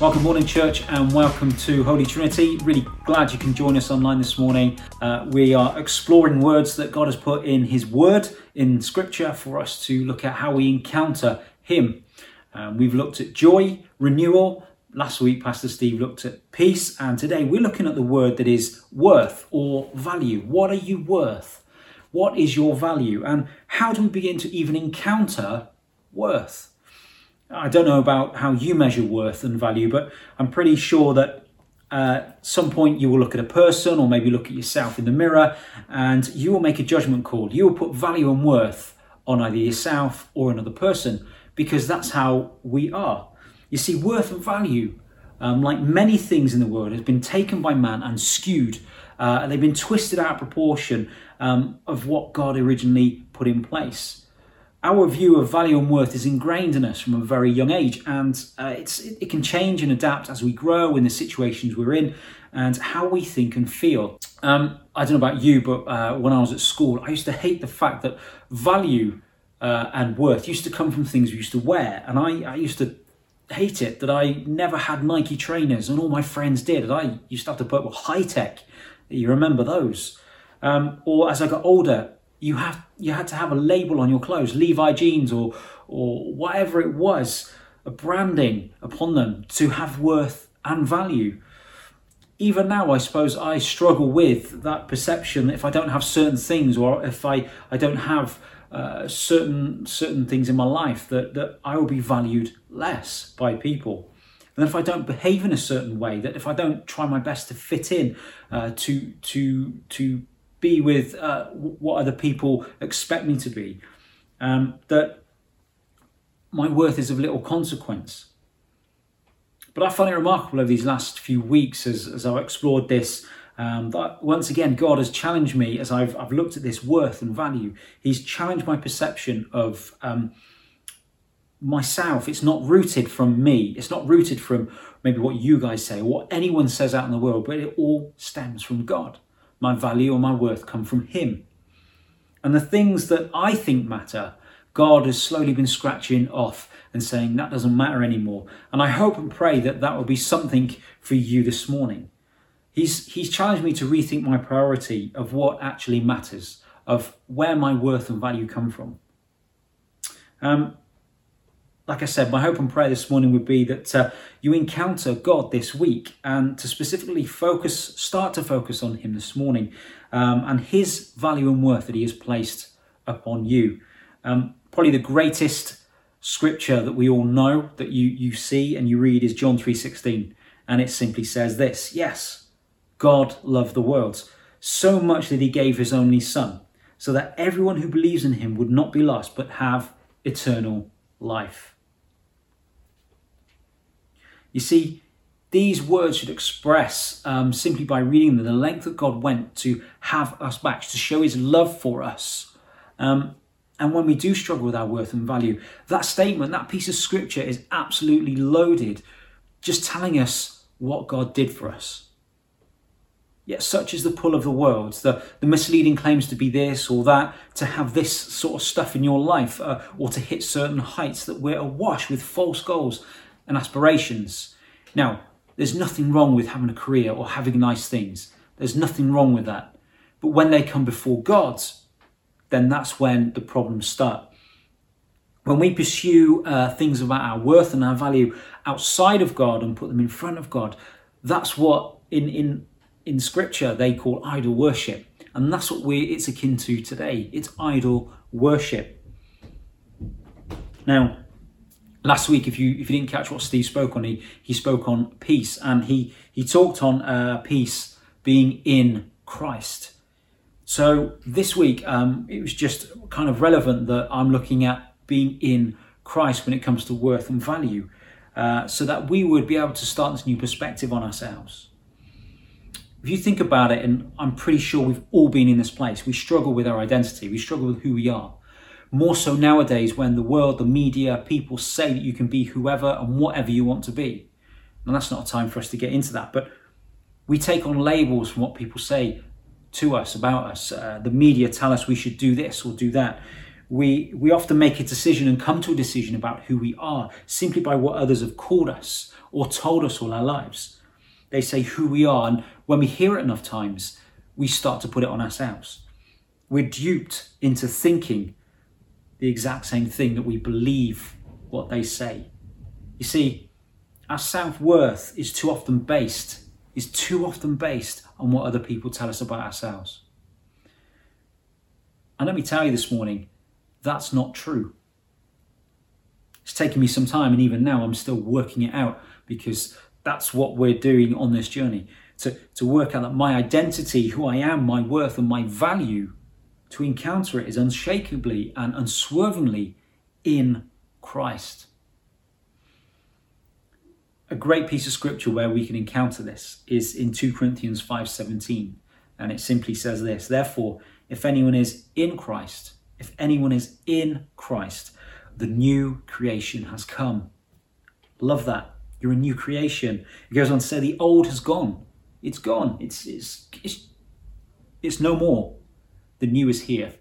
Well, good morning, church, and welcome to Holy Trinity. Really glad you can join us online this morning. Uh, we are exploring words that God has put in His Word in Scripture for us to look at how we encounter Him. Um, we've looked at joy, renewal. Last week, Pastor Steve looked at peace, and today we're looking at the word that is worth or value. What are you worth? What is your value? And how do we begin to even encounter worth? I don't know about how you measure worth and value, but I'm pretty sure that uh, at some point you will look at a person or maybe look at yourself in the mirror and you will make a judgment call. You will put value and worth on either yourself or another person because that's how we are. You see, worth and value, um, like many things in the world, has been taken by man and skewed. Uh, and they've been twisted out of proportion um, of what God originally put in place our view of value and worth is ingrained in us from a very young age, and uh, it's, it, can change and adapt as we grow in the situations we're in and how we think and feel. Um, I don't know about you, but uh, when I was at school, I used to hate the fact that value uh, and worth used to come from things we used to wear, and I, I used to hate it that I never had Nike trainers, and all my friends did, and I used to have to put with Hi-Tec. You remember those? Um, or as I got older, you have you had to have a label on your clothes, Levi jeans or or whatever it was, a branding upon them to have worth and value. Even now, I suppose I struggle with that perception that if I don't have certain things or if I, I don't have uh, certain certain things in my life that, that I will be valued less by people. And if I don't behave in a certain way, that if I don't try my best to fit in, uh, to to to be with uh, what other people expect me to be, um, that my worth is of little consequence. But I find it remarkable over these last few weeks as, as I've explored this um, that once again God has challenged me as I've, I've looked at this worth and value. He's challenged my perception of um, myself. It's not rooted from me. It's not rooted from maybe what you guys say or what anyone says out in the world, but it all stems from God my value or my worth come from Him. And the things that I think matter, God has slowly been scratching off and saying that doesn't matter anymore. And I hope and pray that that will be something for you this morning. He's, he's challenged me to rethink my priority of what actually matters, of where my worth and value come from. Um, like I said, my hope and prayer this morning would be that uh, you encounter God this week and to specifically focus, start to focus on Him this morning um, and His value and worth that He has placed upon you. Um, probably the greatest scripture that we all know that you, you see and you read is John 3.16 and it simply says this, yes, God loved the world so much that He gave His only Son so that everyone who believes in Him would not be lost but have eternal life. You see, these words should express um, simply by reading them the length that God went to have us back, to show his love for us. Um, and when we do struggle with our worth and value, that statement, that piece of scripture is absolutely loaded, just telling us what God did for us. Yet, such is the pull of the world, the, the misleading claims to be this or that, to have this sort of stuff in your life, uh, or to hit certain heights, that we're awash with false goals and aspirations. Now, there's nothing wrong with having a career or having nice things. There's nothing wrong with that. But when they come before God, then that's when the problems start. When we pursue uh, things about our worth and our value outside of God and put them in front of God, that's what in, in, in scripture they call idol worship. And that's what we it's akin to today. It's idol worship. Now, last week, if you if you didn't catch what Steve spoke on, he he spoke on peace, and he he talked on uh, peace being in Christ. So this week, um, it was just kind of relevant that I'm looking at being in Christ when it comes to worth and value, uh, so that we would be able to start this new perspective on ourselves. If you think about it, and I'm pretty sure we've all been in this place, we struggle with our identity, we struggle with who we are more so nowadays when the world, the media, people say that you can be whoever and whatever you want to be. And that's not a time for us to get into that. But we take on labels from what people say to us about us. Uh, the media tell us we should do this or do that. we, we often make a decision and come to a decision about who we are simply by what others have called us or told us all our lives. They say who we are, and when we hear it enough times, we start to put it on ourselves. We're duped into thinking the exact same thing that we believe what they say. You see, our self worth is too often based, is too often based on what other people tell us about ourselves. And let me tell you this morning, that's not true. It's taken me some time, and even now I'm still working it out because that's what we're doing on this journey to, to work out that my identity, who I am, my worth, and my value, to encounter it is unshakably and unswervingly in Christ. A great piece of scripture where we can encounter this is in 2 Corinthians 5:17 and it simply says this therefore if anyone is in Christ if anyone is in Christ the new creation has come. Love that. You're a new creation. It goes on to say the old has gone. It's gone. It's it's it's, it's no more the new is here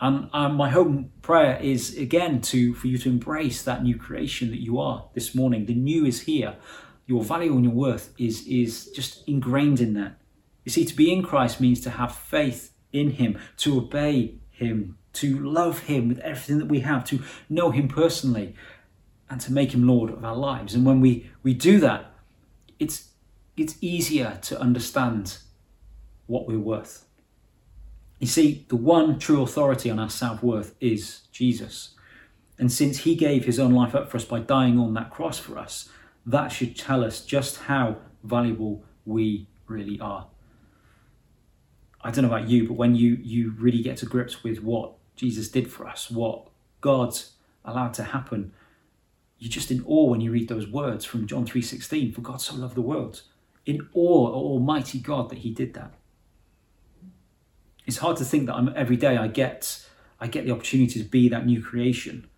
and um, my hope prayer is again to for you to embrace that new creation that you are this morning. The new is here. Your value and your worth is is just ingrained in that. You see, to be in Christ means to have faith in Him, to obey Him, to love Him with everything that we have, to know Him personally, and to make Him Lord of our lives. And when we we do that, it's it's easier to understand what we're worth. You see, the one true authority on our self worth is Jesus. And since he gave his own life up for us by dying on that cross for us, that should tell us just how valuable we really are. I don't know about you, but when you, you really get to grips with what Jesus did for us, what God's allowed to happen, you're just in awe when you read those words from John 3:16, for God so loved the world. In awe Almighty God that He did that it's hard to think that I'm every day I get I get the opportunity to be that new creation.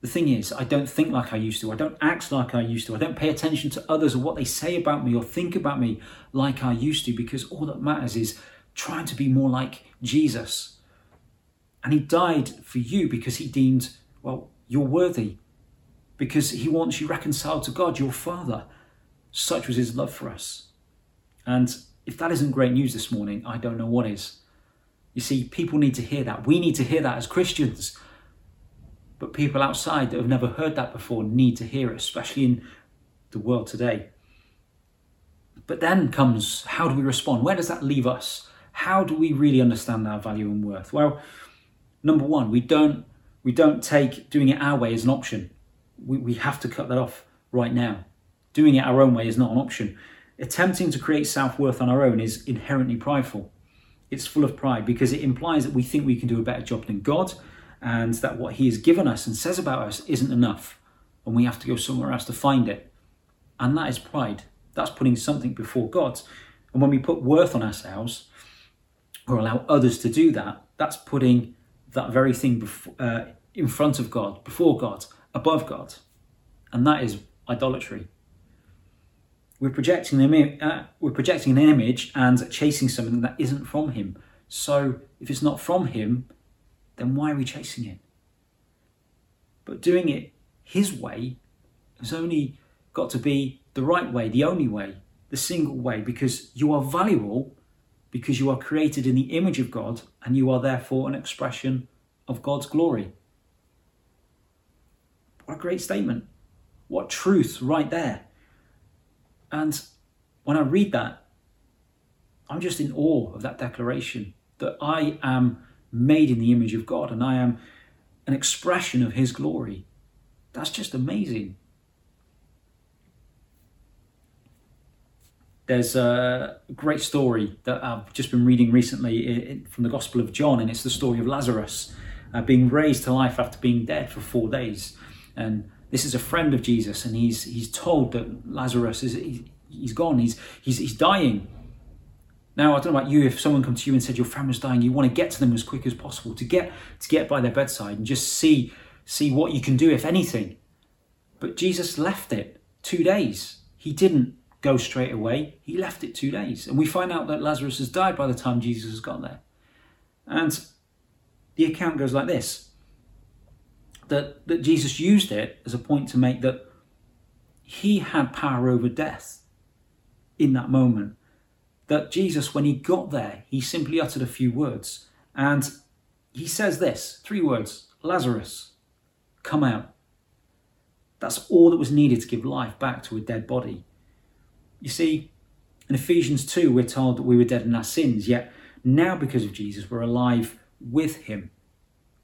The thing is, I don't think like I used to. I don't act like I used to. I don't pay attention to others or what they say about me or think about me like I used to because all that matters is trying to be more like Jesus. And he died for you because he deemed, well, you're worthy. Because he wants you reconciled to God, your Father. Such was his love for us. And if that isn't great news this morning, I don't know what is. You see, people need to hear that. We need to hear that as Christians. But people outside that have never heard that before need to hear it, especially in the world today. But then comes how do we respond? Where does that leave us? How do we really understand our value and worth? Well, number one, we don't we don't take doing it our way as an option. We, we have to cut that off right now. Doing it our own way is not an option. Attempting to create self worth on our own is inherently prideful it's full of pride because it implies that we think we can do a better job than God and that what He has given us and says about us isn't enough and we have to go somewhere else to find it. And that is pride. That's putting something before God. And when we put worth on ourselves or allow others to do that, that's putting that very thing before, uh, in front of God, before God, above God. And that is idolatry we're projecting an, uh, we're projecting an image and chasing something that isn't from him. So if it's not from him, then why are we chasing it? But doing it his way has only got to be the right way, the only way, the single way, because you are valuable, because you are created in the image of God, and you are therefore an expression of God's glory. What a great statement. What truth right there. And when I read that, I'm just in awe of that declaration that I am made in the image of God and I am an expression of His glory. That's just amazing. There's a great story that I've just been reading recently from the Gospel of John, and it's the story of Lazarus uh, being raised to life after being dead for four days. And this is a friend of Jesus, and he's he's told that Lazarus is he's gone. He's he's he's dying. Now I don't know about you. If someone come to you and said your friend was dying, you want to get to them as quick as possible to get to get by their bedside and just see see what you can do, if anything. But Jesus left it two days. He didn't go straight away. He left it two days, and we find out that Lazarus has died by the time Jesus has got there. And the account goes like this: that, that Jesus used it as a point to make that he had power over death in that moment. That Jesus, when he got there, he simply uttered a few words. And he says this three words Lazarus, come out. That's all that was needed to give life back to a dead body. You see, in Ephesians 2, we're told that we were dead in our sins, yet now because of Jesus, we're alive with him.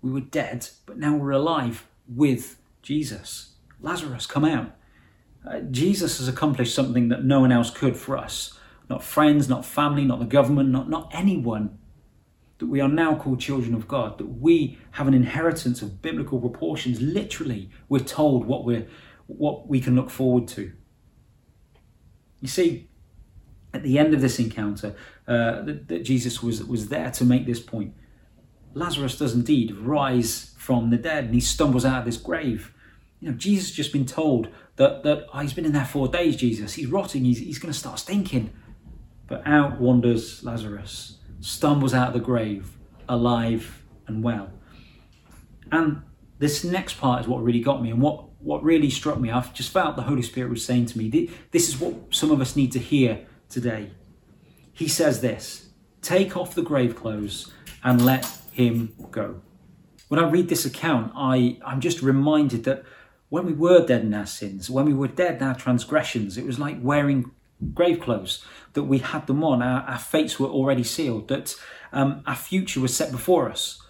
We were dead, but now we're alive with Jesus. Lazarus, come out. Uh, Jesus has accomplished something that no one else could for us. Not friends, not family, not the government, not, not anyone. That we are now called children of God, that we have an inheritance of biblical proportions. Literally, we're told what, we're, what we can look forward to. You see, at the end of this encounter, uh, that, that Jesus was, was there to make this point. Lazarus does indeed rise from the dead and he stumbles out of this grave. You know, Jesus just been told that, that oh, he's been in there four days, Jesus. He's rotting, he's, he's going to start stinking. But out wanders Lazarus, stumbles out of the grave, alive and well. And this next part is what really got me and what, what really struck me. I've just felt the Holy Spirit was saying to me, this is what some of us need to hear today. He says this Take off the grave clothes and let him go. When I read this account, I, I'm just reminded that when we were dead in our sins, when we were dead in our transgressions, it was like wearing grave clothes, that we had them on, our, our fates were already sealed, that um, our future was set before us,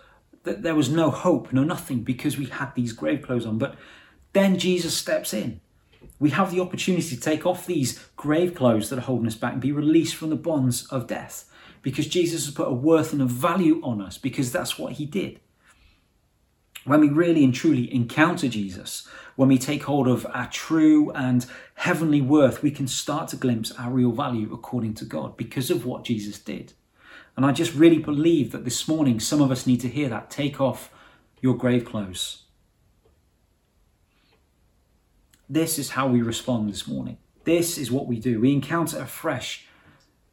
that there was no hope, no nothing, because we had these grave clothes on. But then Jesus steps in. We have the opportunity to take off these grave clothes that are holding us back and be released from the bonds of death because Jesus has put a worth and a value on us because that's what he did. When we really and truly encounter Jesus, when we take hold of our true and heavenly worth, we can start to glimpse our real value according to God because of what Jesus did. And I just really believe that this morning some of us need to hear that. Take off your grave clothes. This is how we respond this morning. This is what we do. We encounter afresh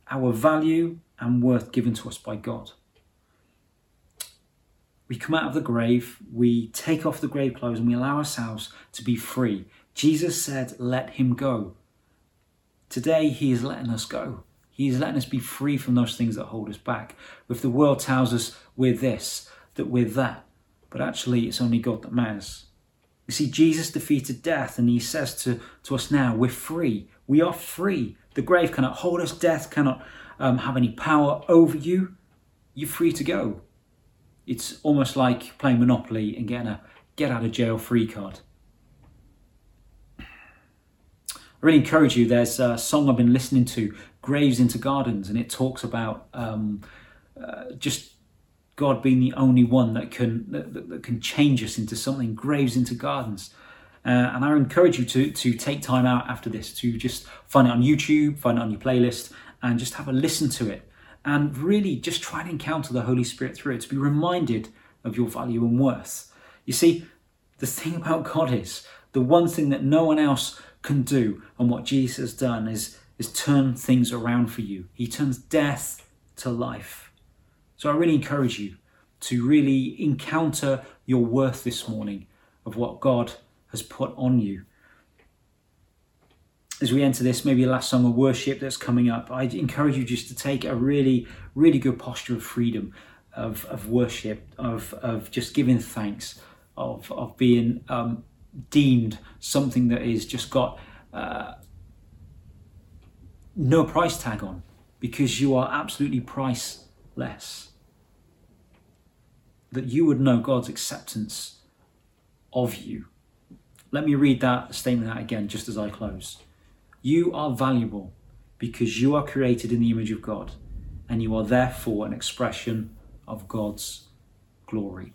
our value and worth given to us by God we come out of the grave, we take off the grave clothes, and we allow ourselves to be free. Jesus said, Let him go. Today, he is letting us go. He is letting us be free from those things that hold us back. If the world tells us we're this, that we're that, but actually it's only God that matters. You see, Jesus defeated death, and he says to, to us now, We're free. We are free. The grave cannot hold us, death cannot um, have any power over you. You're free to go. It's almost like playing Monopoly and getting a get out of jail free card. I really encourage you. There's a song I've been listening to, Graves into Gardens, and it talks about um, uh, just God being the only one that can that, that, can change us into something. Graves into Gardens. Uh, and I encourage you to to take time out after this to just find it on YouTube, find it on your playlist, and just have a listen to it and really just try and encounter the Holy Spirit through it to be reminded of your value and worth. You see, the thing about God is the one thing that no one else can do, and what Jesus has done is, is turn things around for you. He turns death to life. So I really encourage you to really encounter your worth this morning of what God has put on you as we enter this, maybe last song of worship that's coming up, I encourage you just to take a really, really good posture of freedom, of, of worship, of, of just giving thanks, of, of being um, deemed something that is just got uh, no price tag on because you are absolutely priceless. That you would know God's acceptance of you. Let me read that statement out again just as I close. You are valuable because you are created in the image of God and you are therefore an expression of God's glory.